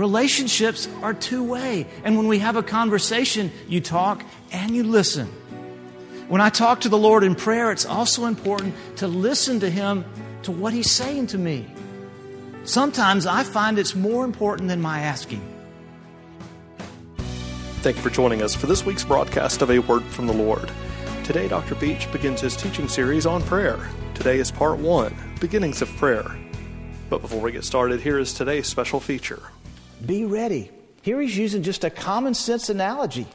relationships are two way. And when we have a conversation, you talk and you listen. When I talk to the Lord in prayer, it's also important to listen to Him to what He's saying to me. Sometimes I find it's more important than my asking. Thank you for joining us for this week's broadcast of A Word from the Lord. Today, Dr. Beach begins his teaching series on prayer. Today is part one Beginnings of Prayer. But before we get started, here is today's special feature Be ready. Here he's using just a common sense analogy.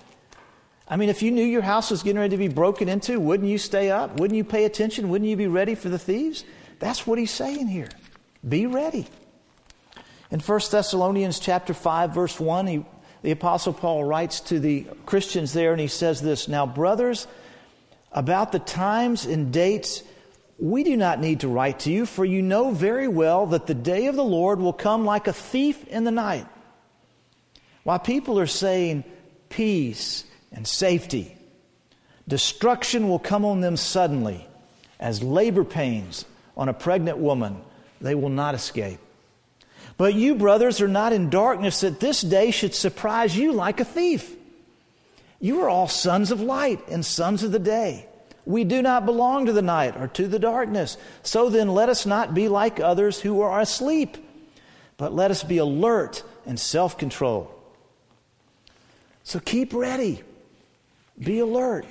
I mean, if you knew your house was getting ready to be broken into, wouldn't you stay up? Wouldn't you pay attention? Wouldn't you be ready for the thieves? That's what he's saying here. Be ready. In 1 Thessalonians chapter 5 verse 1, he, the apostle Paul writes to the Christians there and he says this, "Now brothers, about the times and dates we do not need to write to you, for you know very well that the day of the Lord will come like a thief in the night. While people are saying peace and safety, destruction will come on them suddenly, as labor pains on a pregnant woman. They will not escape. But you, brothers, are not in darkness that this day should surprise you like a thief. You are all sons of light and sons of the day. We do not belong to the night or to the darkness. So then, let us not be like others who are asleep, but let us be alert and self control. So keep ready, be alert.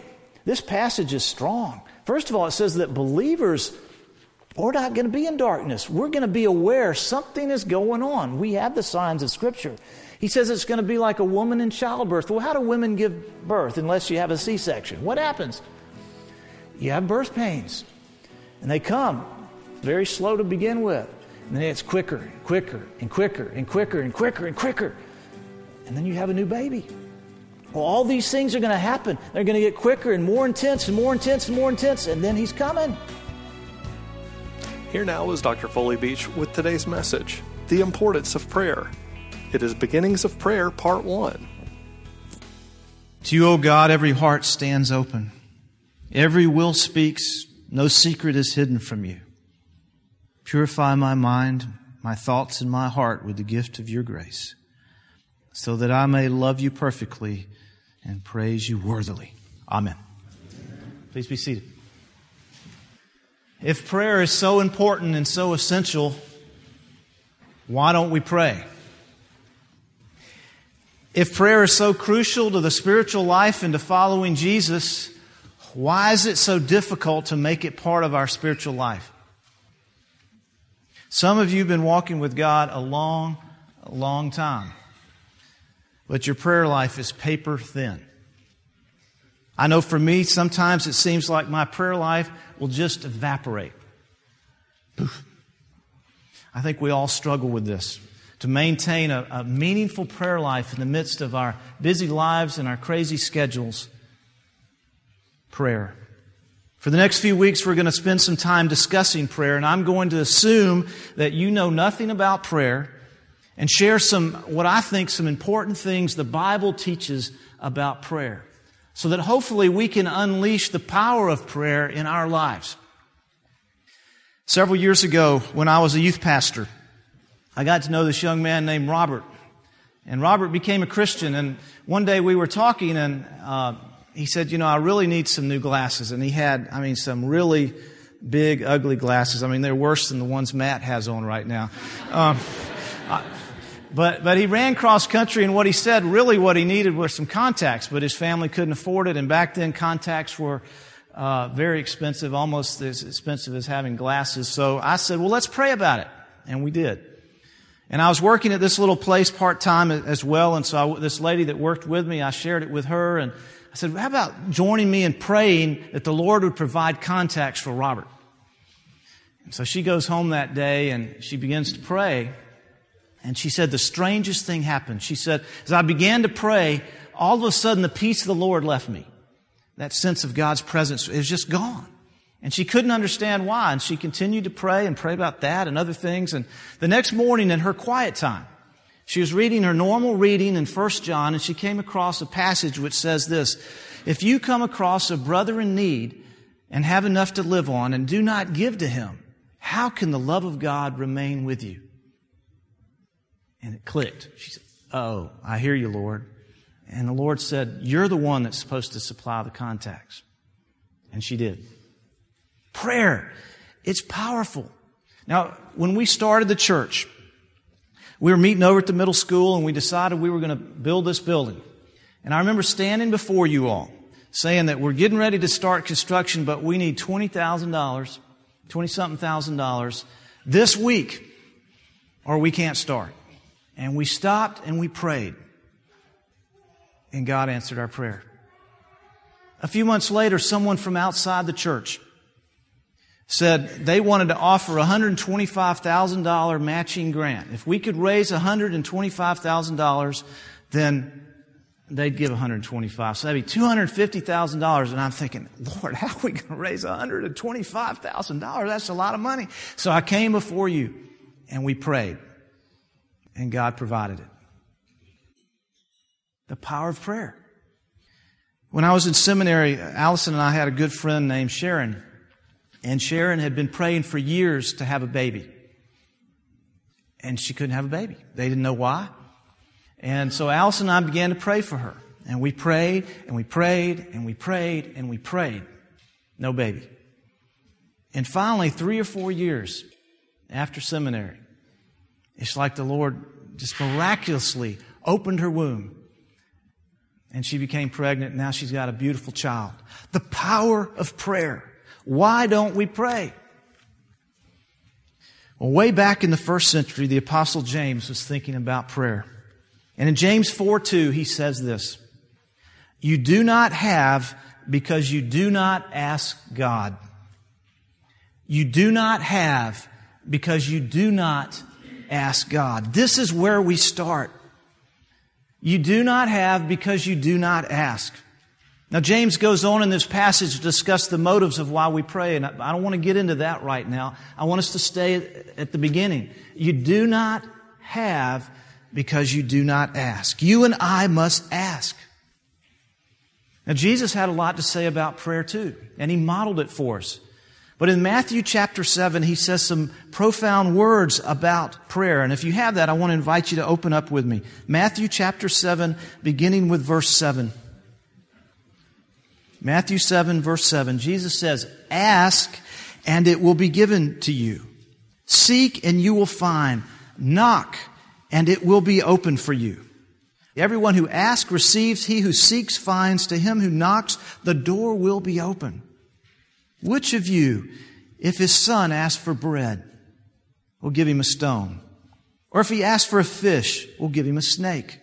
This passage is strong. First of all, it says that believers we're not going to be in darkness. We're going to be aware something is going on. We have the signs of Scripture. He says it's going to be like a woman in childbirth. Well, how do women give birth unless you have a C section? What happens? You have birth pains, and they come very slow to begin with. And then it's quicker and quicker and quicker and quicker and quicker and quicker. And then you have a new baby. Well, all these things are going to happen. They're going to get quicker and more intense and more intense and more intense, and then he's coming. Here now is Dr. Foley Beach with today's message The Importance of Prayer. It is Beginnings of Prayer, Part 1. To you, O God, every heart stands open. Every will speaks. No secret is hidden from you. Purify my mind, my thoughts, and my heart with the gift of your grace, so that I may love you perfectly and praise you worthily. Amen. Please be seated. If prayer is so important and so essential, why don't we pray? If prayer is so crucial to the spiritual life and to following Jesus, why is it so difficult to make it part of our spiritual life? Some of you have been walking with God a long, long time, but your prayer life is paper thin. I know for me, sometimes it seems like my prayer life will just evaporate. Poof. I think we all struggle with this. To maintain a, a, meaningful prayer life in the midst of our busy lives and our crazy schedules, prayer. For the next few weeks, we're going to spend some time discussing prayer, and I'm going to assume that you know nothing about prayer and share some, what I think, some important things the Bible teaches about prayer so that hopefully we can unleash the power of prayer in our lives. Several years ago, when I was a youth pastor, I got to know this young man named Robert. And Robert became a Christian. And one day we were talking, and uh, he said, You know, I really need some new glasses. And he had, I mean, some really big, ugly glasses. I mean, they're worse than the ones Matt has on right now. Um, but, but he ran cross country, and what he said, really what he needed were some contacts, but his family couldn't afford it, and back then contacts were uh, very expensive, almost as expensive as having glasses. So I said, well, let's pray about it. And we did. And I was working at this little place part time as well, and so I, this lady that worked with me, I shared it with her, and I said, how about joining me in praying that the Lord would provide contacts for Robert? And so she goes home that day and she begins to pray. And she said, the strangest thing happened. She said, as I began to pray, all of a sudden the peace of the Lord left me. That sense of God's presence is just gone. And she couldn't understand why. And she continued to pray and pray about that and other things. And the next morning in her quiet time, she was reading her normal reading in 1 John and she came across a passage which says this, if you come across a brother in need and have enough to live on and do not give to him, how can the love of God remain with you? And it clicked. She said, Oh, I hear you, Lord. And the Lord said, You're the one that's supposed to supply the contacts. And she did. Prayer. It's powerful. Now, when we started the church, we were meeting over at the middle school and we decided we were going to build this building. And I remember standing before you all saying that we're getting ready to start construction, but we need $20,000, 20 something thousand dollars this week or we can't start. And we stopped and we prayed. And God answered our prayer. A few months later, someone from outside the church said they wanted to offer a $125,000 matching grant. If we could raise $125,000, then they'd give 125. So that'd be $250,000. And I'm thinking, Lord, how are we going to raise $125,000? That's a lot of money. So I came before you and we prayed and God provided it. The power of prayer. When I was in seminary, Allison and I had a good friend named Sharon. And Sharon had been praying for years to have a baby. And she couldn't have a baby. They didn't know why. And so Allison and I began to pray for her. And we prayed, and we prayed, and we prayed, and we prayed. No baby. And finally, three or four years after seminary, it's like the Lord just miraculously opened her womb. And she became pregnant. Now she's got a beautiful child. The power of prayer. Why don't we pray? Well, way back in the first century, the Apostle James was thinking about prayer. And in James 4 2, he says this You do not have because you do not ask God. You do not have because you do not ask God. This is where we start. You do not have because you do not ask. Now, James goes on in this passage to discuss the motives of why we pray, and I don't want to get into that right now. I want us to stay at the beginning. You do not have because you do not ask. You and I must ask. Now, Jesus had a lot to say about prayer too, and he modeled it for us. But in Matthew chapter 7, he says some profound words about prayer. And if you have that, I want to invite you to open up with me. Matthew chapter 7, beginning with verse 7. Matthew 7, verse 7, Jesus says, Ask and it will be given to you. Seek and you will find. Knock and it will be open for you. Everyone who asks receives. He who seeks finds. To him who knocks, the door will be open. Which of you, if his son asks for bread, will give him a stone? Or if he asks for a fish, will give him a snake?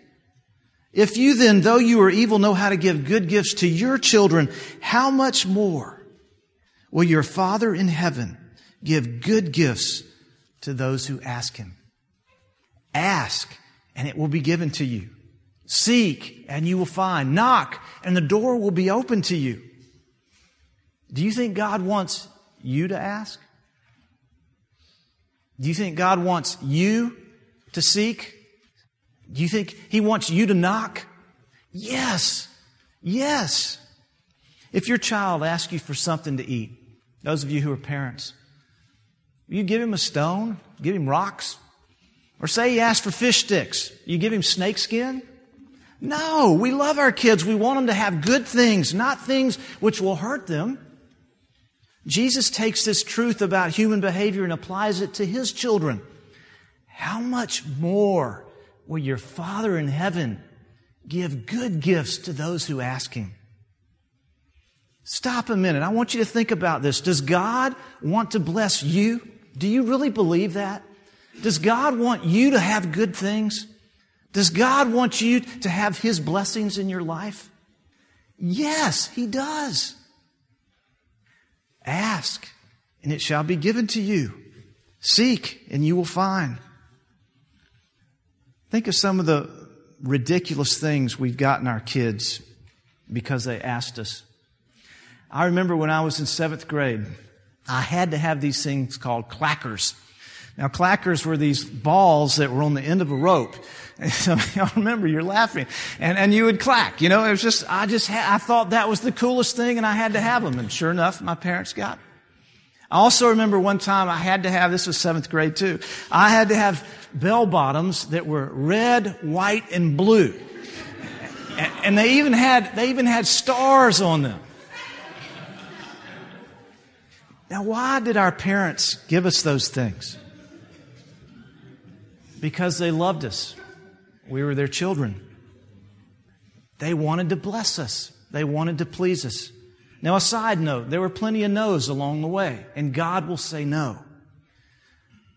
If you then, though you are evil, know how to give good gifts to your children, how much more will your Father in heaven give good gifts to those who ask him? Ask, and it will be given to you. Seek, and you will find. Knock, and the door will be open to you. Do you think God wants you to ask? Do you think God wants you to seek? Do you think He wants you to knock? Yes. Yes. If your child asks you for something to eat, those of you who are parents, you give him a stone, give him rocks, or say he asks for fish sticks, you give him snake skin? No, we love our kids. We want them to have good things, not things which will hurt them. Jesus takes this truth about human behavior and applies it to his children. How much more will your Father in heaven give good gifts to those who ask him? Stop a minute. I want you to think about this. Does God want to bless you? Do you really believe that? Does God want you to have good things? Does God want you to have His blessings in your life? Yes, He does. Ask, and it shall be given to you. Seek, and you will find. Think of some of the ridiculous things we've gotten our kids because they asked us. I remember when I was in seventh grade, I had to have these things called clackers. Now, clackers were these balls that were on the end of a rope. And so y'all remember, you're laughing. And, and you would clack. You know, it was just, I just, I thought that was the coolest thing and I had to have them. And sure enough, my parents got I also remember one time I had to have, this was seventh grade too, I had to have bell bottoms that were red, white, and blue. And they even had, they even had stars on them. Now, why did our parents give us those things? Because they loved us. We were their children. They wanted to bless us. They wanted to please us. Now, a side note, there were plenty of no's along the way, and God will say no.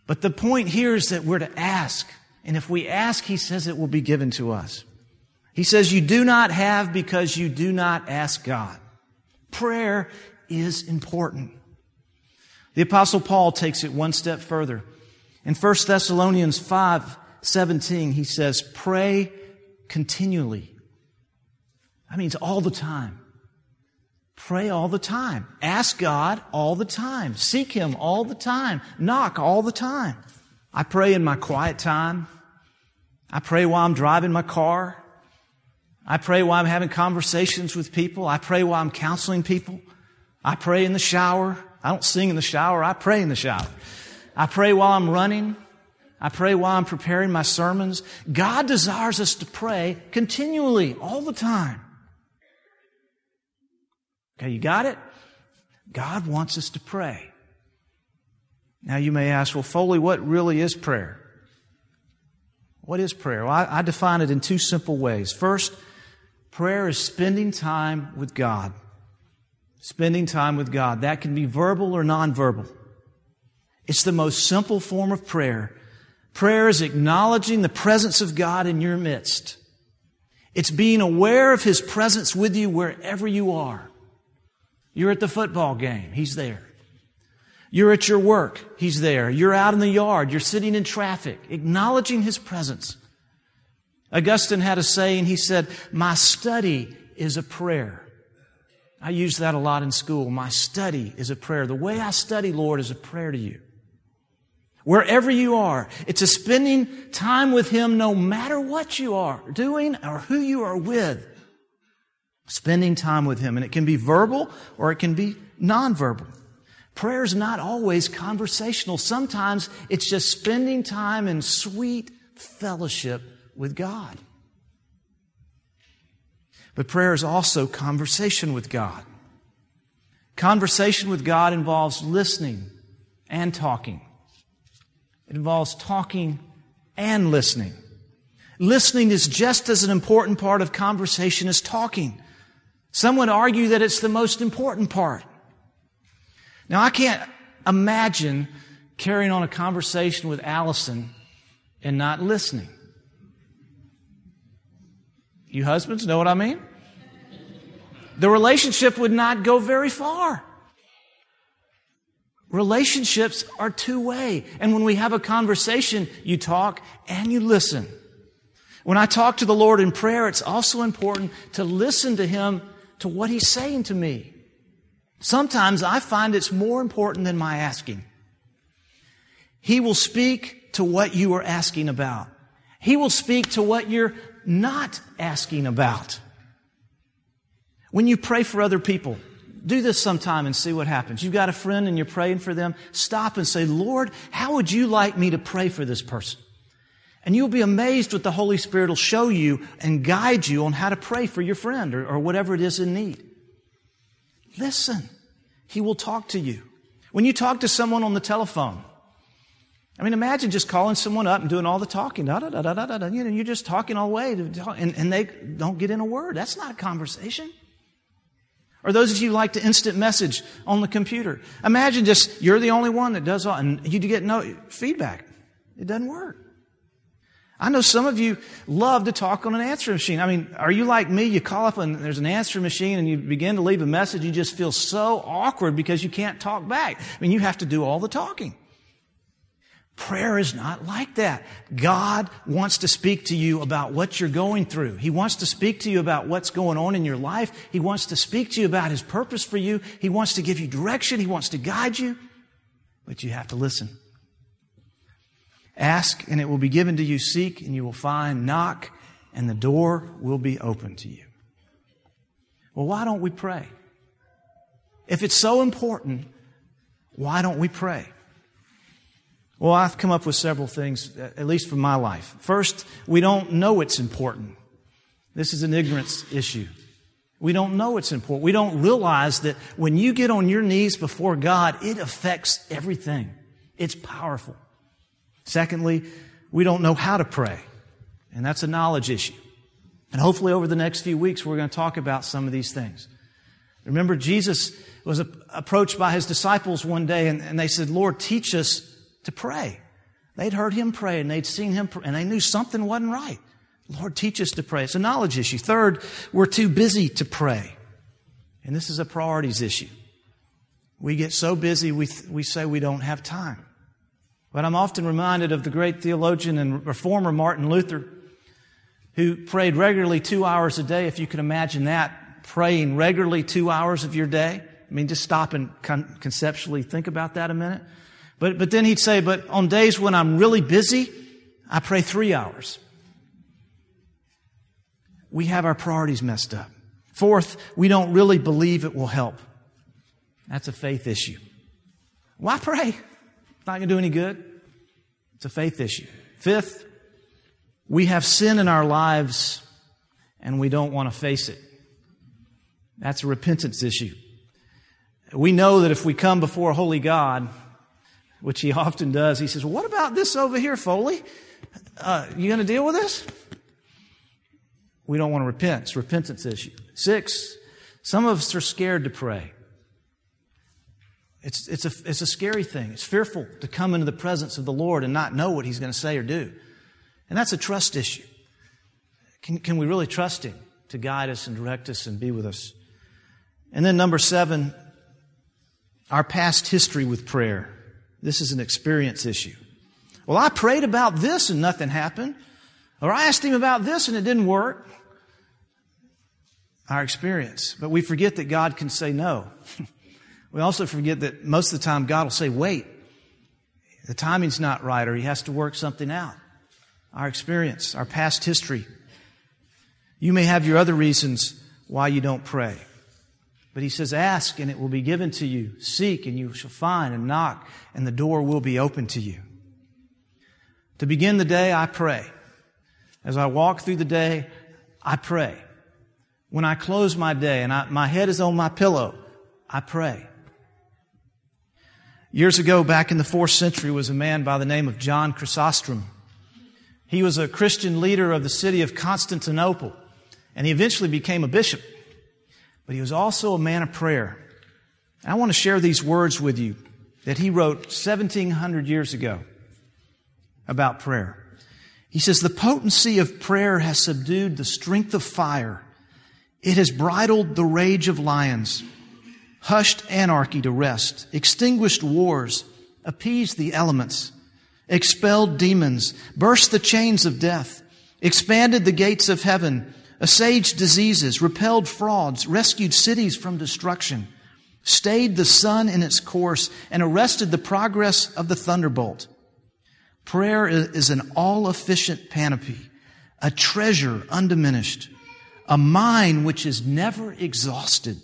But the point here is that we're to ask. And if we ask, He says it will be given to us. He says, You do not have because you do not ask God. Prayer is important. The apostle Paul takes it one step further. In 1 Thessalonians 5, 17, he says, pray continually. That means all the time. Pray all the time. Ask God all the time. Seek Him all the time. Knock all the time. I pray in my quiet time. I pray while I'm driving my car. I pray while I'm having conversations with people. I pray while I'm counseling people. I pray in the shower. I don't sing in the shower. I pray in the shower. I pray while I'm running. I pray while I'm preparing my sermons. God desires us to pray continually, all the time. Okay, you got it? God wants us to pray. Now you may ask, well, Foley, what really is prayer? What is prayer? Well, I, I define it in two simple ways. First, prayer is spending time with God. Spending time with God. That can be verbal or nonverbal. It's the most simple form of prayer. Prayer is acknowledging the presence of God in your midst. It's being aware of His presence with you wherever you are. You're at the football game, He's there. You're at your work, He's there. You're out in the yard, you're sitting in traffic, acknowledging His presence. Augustine had a saying, he said, My study is a prayer. I use that a lot in school. My study is a prayer. The way I study, Lord, is a prayer to you. Wherever you are, it's a spending time with Him no matter what you are doing or who you are with. Spending time with Him. And it can be verbal or it can be nonverbal. Prayer is not always conversational. Sometimes it's just spending time in sweet fellowship with God. But prayer is also conversation with God. Conversation with God involves listening and talking. It involves talking and listening. Listening is just as an important part of conversation as talking. Some would argue that it's the most important part. Now, I can't imagine carrying on a conversation with Allison and not listening. You husbands know what I mean? The relationship would not go very far. Relationships are two way. And when we have a conversation, you talk and you listen. When I talk to the Lord in prayer, it's also important to listen to Him, to what He's saying to me. Sometimes I find it's more important than my asking. He will speak to what you are asking about. He will speak to what you're not asking about. When you pray for other people, do this sometime and see what happens. You've got a friend and you're praying for them. Stop and say, Lord, how would you like me to pray for this person? And you'll be amazed what the Holy Spirit will show you and guide you on how to pray for your friend or, or whatever it is in need. Listen. He will talk to you. When you talk to someone on the telephone, I mean, imagine just calling someone up and doing all the talking. Da, da, da, da, da, da, you know, you're just talking all the way, and, and they don't get in a word. That's not a conversation. Or those of you who like to instant message on the computer. Imagine just you're the only one that does all, and you get no feedback. It doesn't work. I know some of you love to talk on an answering machine. I mean, are you like me? You call up and there's an answering machine and you begin to leave a message. You just feel so awkward because you can't talk back. I mean, you have to do all the talking. Prayer is not like that. God wants to speak to you about what you're going through. He wants to speak to you about what's going on in your life. He wants to speak to you about His purpose for you. He wants to give you direction. He wants to guide you. But you have to listen. Ask and it will be given to you. Seek and you will find. Knock and the door will be open to you. Well, why don't we pray? If it's so important, Why don't we pray? Well, I've come up with several things, uh, at least for my life. First, we don't know it's important. This is an ignorance issue. We don't know it's important. We don't realize that when you get on your knees before God, it affects everything. It's powerful. Secondly, we don't know how to pray. And that's a knowledge issue. And hopefully over the next few weeks, we're going to talk about some of these things. Remember, Jesus was approached by his disciples one day and, and they said, Lord, teach us to pray. They'd heard him pray and they'd seen him pray, and they knew something wasn't right. Lord, teach us to pray. It's a knowledge issue. Third, we're too busy to pray. And this is a priorities issue. We get so busy, we, th- we say we don't have time. But I'm often reminded of the great theologian and reformer Martin Luther, who prayed regularly two hours a day, if you can imagine that, praying regularly two hours of your day. I mean, just stop and con- conceptually think about that a minute. But, but then he'd say, but on days when I'm really busy, I pray three hours. We have our priorities messed up. Fourth, we don't really believe it will help. That's a faith issue. Why pray? It's not going to do any good. It's a faith issue. Fifth, we have sin in our lives and we don't want to face it. That's a repentance issue. We know that if we come before a holy God, which he often does. He says, well, What about this over here, Foley? Uh, you going to deal with this? We don't want to repent. It's repentance issue. Six, some of us are scared to pray. It's, it's, a, it's a scary thing. It's fearful to come into the presence of the Lord and not know what He's going to say or do. And that's a trust issue. Can, can we really trust Him to guide us and direct us and be with us? And then number seven, our past history with prayer. This is an experience issue. Well, I prayed about this and nothing happened. Or I asked him about this and it didn't work. Our experience. But we forget that God can say no. we also forget that most of the time God will say, wait. The timing's not right or he has to work something out. Our experience, our past history. You may have your other reasons why you don't pray. But he says, ask and it will be given to you. Seek and you shall find and knock and the door will be open to you. To begin the day, I pray. As I walk through the day, I pray. When I close my day and I, my head is on my pillow, I pray. Years ago, back in the fourth century, was a man by the name of John Chrysostom. He was a Christian leader of the city of Constantinople, and he eventually became a bishop but he was also a man of prayer. I want to share these words with you that he wrote 1700 years ago about prayer. He says, The potency of prayer has subdued the strength of fire. It has bridled the rage of lions, hushed anarchy to rest, extinguished wars, appeased the elements, expelled demons, burst the chains of death, expanded the gates of heaven, assuaged diseases, repelled frauds, rescued cities from destruction, stayed the sun in its course, and arrested the progress of the thunderbolt. Prayer is an all efficient panoply, a treasure undiminished, a mine which is never exhausted,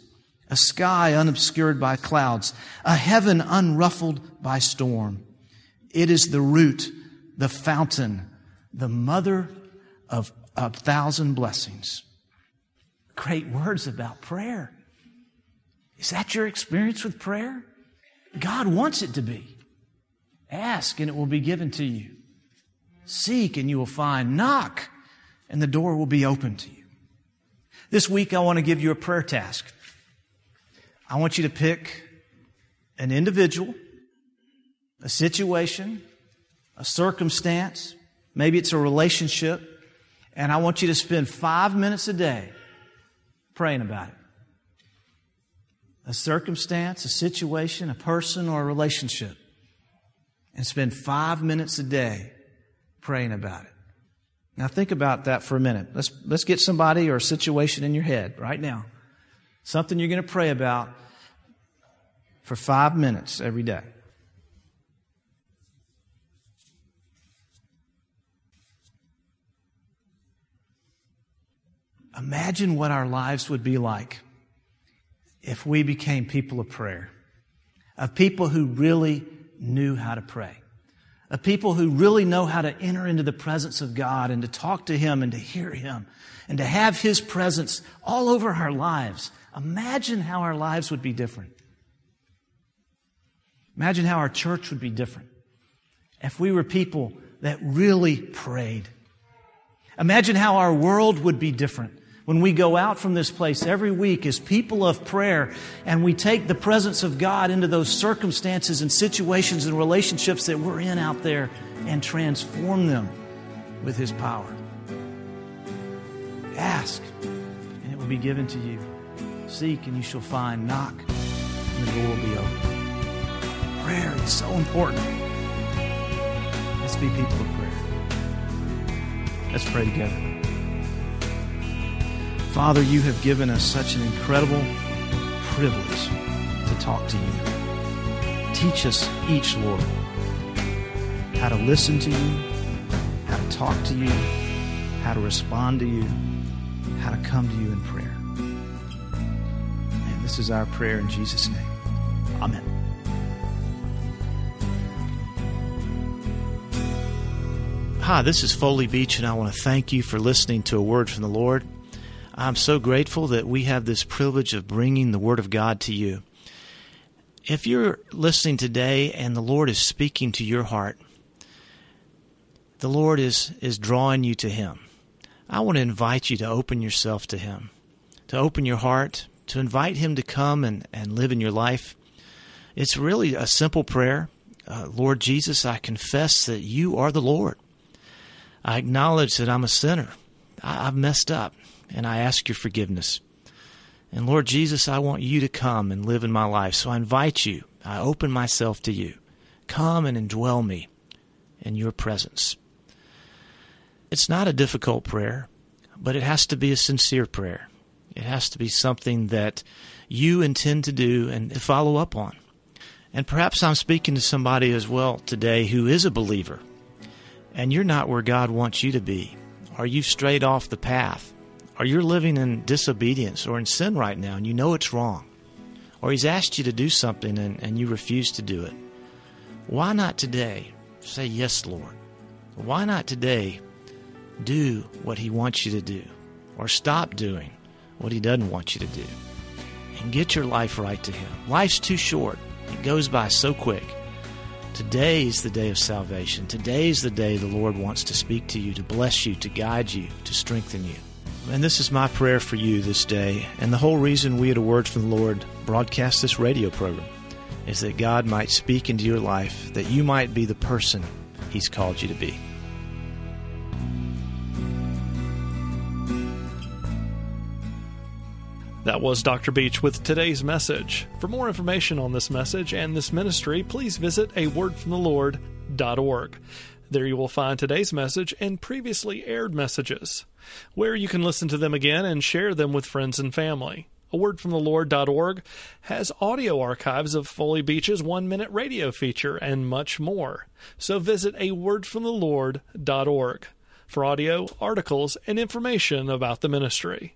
a sky unobscured by clouds, a heaven unruffled by storm. It is the root, the fountain, the mother of a thousand blessings. Great words about prayer. Is that your experience with prayer? God wants it to be. Ask and it will be given to you. Seek and you will find. Knock and the door will be open to you. This week I want to give you a prayer task. I want you to pick an individual, a situation, a circumstance. Maybe it's a relationship. And I want you to spend five minutes a day praying about it. A circumstance, a situation, a person, or a relationship. And spend five minutes a day praying about it. Now think about that for a minute. Let's, let's get somebody or a situation in your head right now. Something you're going to pray about for five minutes every day. Imagine what our lives would be like if we became people of prayer. of people who really knew how to pray, of people who really know how to enter into the presence of God and to talk to Him and to hear Him and to have His presence all over our lives. Imagine how our lives would be different. Imagine how our church would be different if we were people that really prayed. Imagine how our world would be different when we go out from this place every week as people of prayer and we take the presence of God into those circumstances and situations and relationships that we're in out there and transform them with His power. Ask, and it will be given to you. Seek, and you shall find. Knock, and the door will be open. Prayer is so important. Let's be people of prayer. Let's pray together. Father, you have given us such an incredible privilege to talk to you. Teach us each, Lord, how to listen to you, how to talk to you, how to respond to you, how to come to you in prayer. And this is our prayer in Jesus' name. Amen. Hi, this is Foley Beach, and I want to thank you for listening to a word from the Lord. I'm so grateful that we have this privilege of bringing the Word of God to you. If you're listening today and the Lord is speaking to your heart, the Lord is, is drawing you to Him. I want to invite you to open yourself to Him, to open your heart, to invite Him to come and, and live in your life. It's really a simple prayer. Uh, Lord Jesus, I confess that you are the Lord. I acknowledge that I'm a sinner. I, I've messed up and I ask your forgiveness. And Lord Jesus, I want you to come and live in my life. So I invite you, I open myself to you. Come and indwell me in your presence. It's not a difficult prayer, but it has to be a sincere prayer. It has to be something that you intend to do and follow up on. And perhaps I'm speaking to somebody as well today who is a believer, and you're not where God wants you to be, or you've strayed off the path or you're living in disobedience or in sin right now and you know it's wrong, or He's asked you to do something and, and you refuse to do it, why not today say, Yes, Lord? Why not today do what He wants you to do, or stop doing what He doesn't want you to do, and get your life right to Him? Life's too short, it goes by so quick. Today is the day of salvation. Today is the day the Lord wants to speak to you, to bless you, to guide you, to strengthen you. And this is my prayer for you this day. And the whole reason we at A Word from the Lord broadcast this radio program is that God might speak into your life, that you might be the person He's called you to be. That was Dr. Beach with today's message. For more information on this message and this ministry, please visit a wordfromthelord.org. There you will find today's message and previously aired messages, where you can listen to them again and share them with friends and family. A wordfromthelord.org has audio archives of Foley Beach's one minute radio feature and much more. So visit a wordfromthelord.org for audio, articles, and information about the ministry.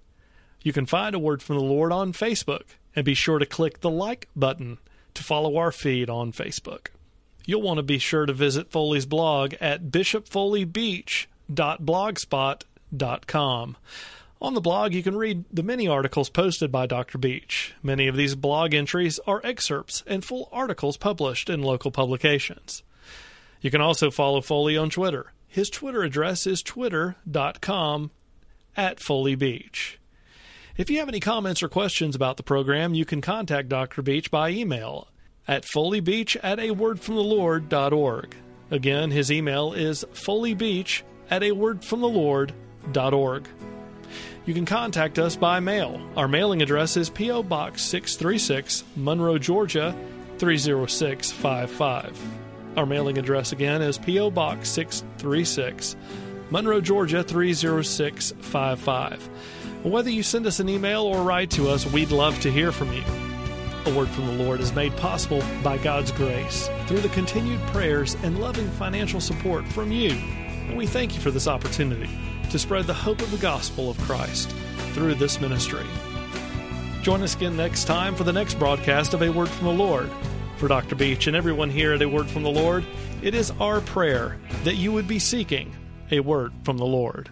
You can find A Word from the Lord on Facebook and be sure to click the like button to follow our feed on Facebook. You'll want to be sure to visit Foley's blog at bishopfoleybeach.blogspot.com. On the blog, you can read the many articles posted by Dr. Beach. Many of these blog entries are excerpts and full articles published in local publications. You can also follow Foley on Twitter. His Twitter address is twitter.com at Foley Beach. If you have any comments or questions about the program, you can contact Dr. Beach by email at foleybeach at a word from the wordfromthelord.org. Again, his email is foleybeach at a word from the wordfromthelord.org. You can contact us by mail. Our mailing address is P.O. Box 636, Monroe, Georgia 30655. Our mailing address again is P.O. Box 636, Monroe, Georgia 30655. Whether you send us an email or write to us, we'd love to hear from you. A Word from the Lord is made possible by God's grace through the continued prayers and loving financial support from you. And we thank you for this opportunity to spread the hope of the gospel of Christ through this ministry. Join us again next time for the next broadcast of A Word from the Lord. For Dr. Beach and everyone here at A Word from the Lord, it is our prayer that you would be seeking a word from the Lord.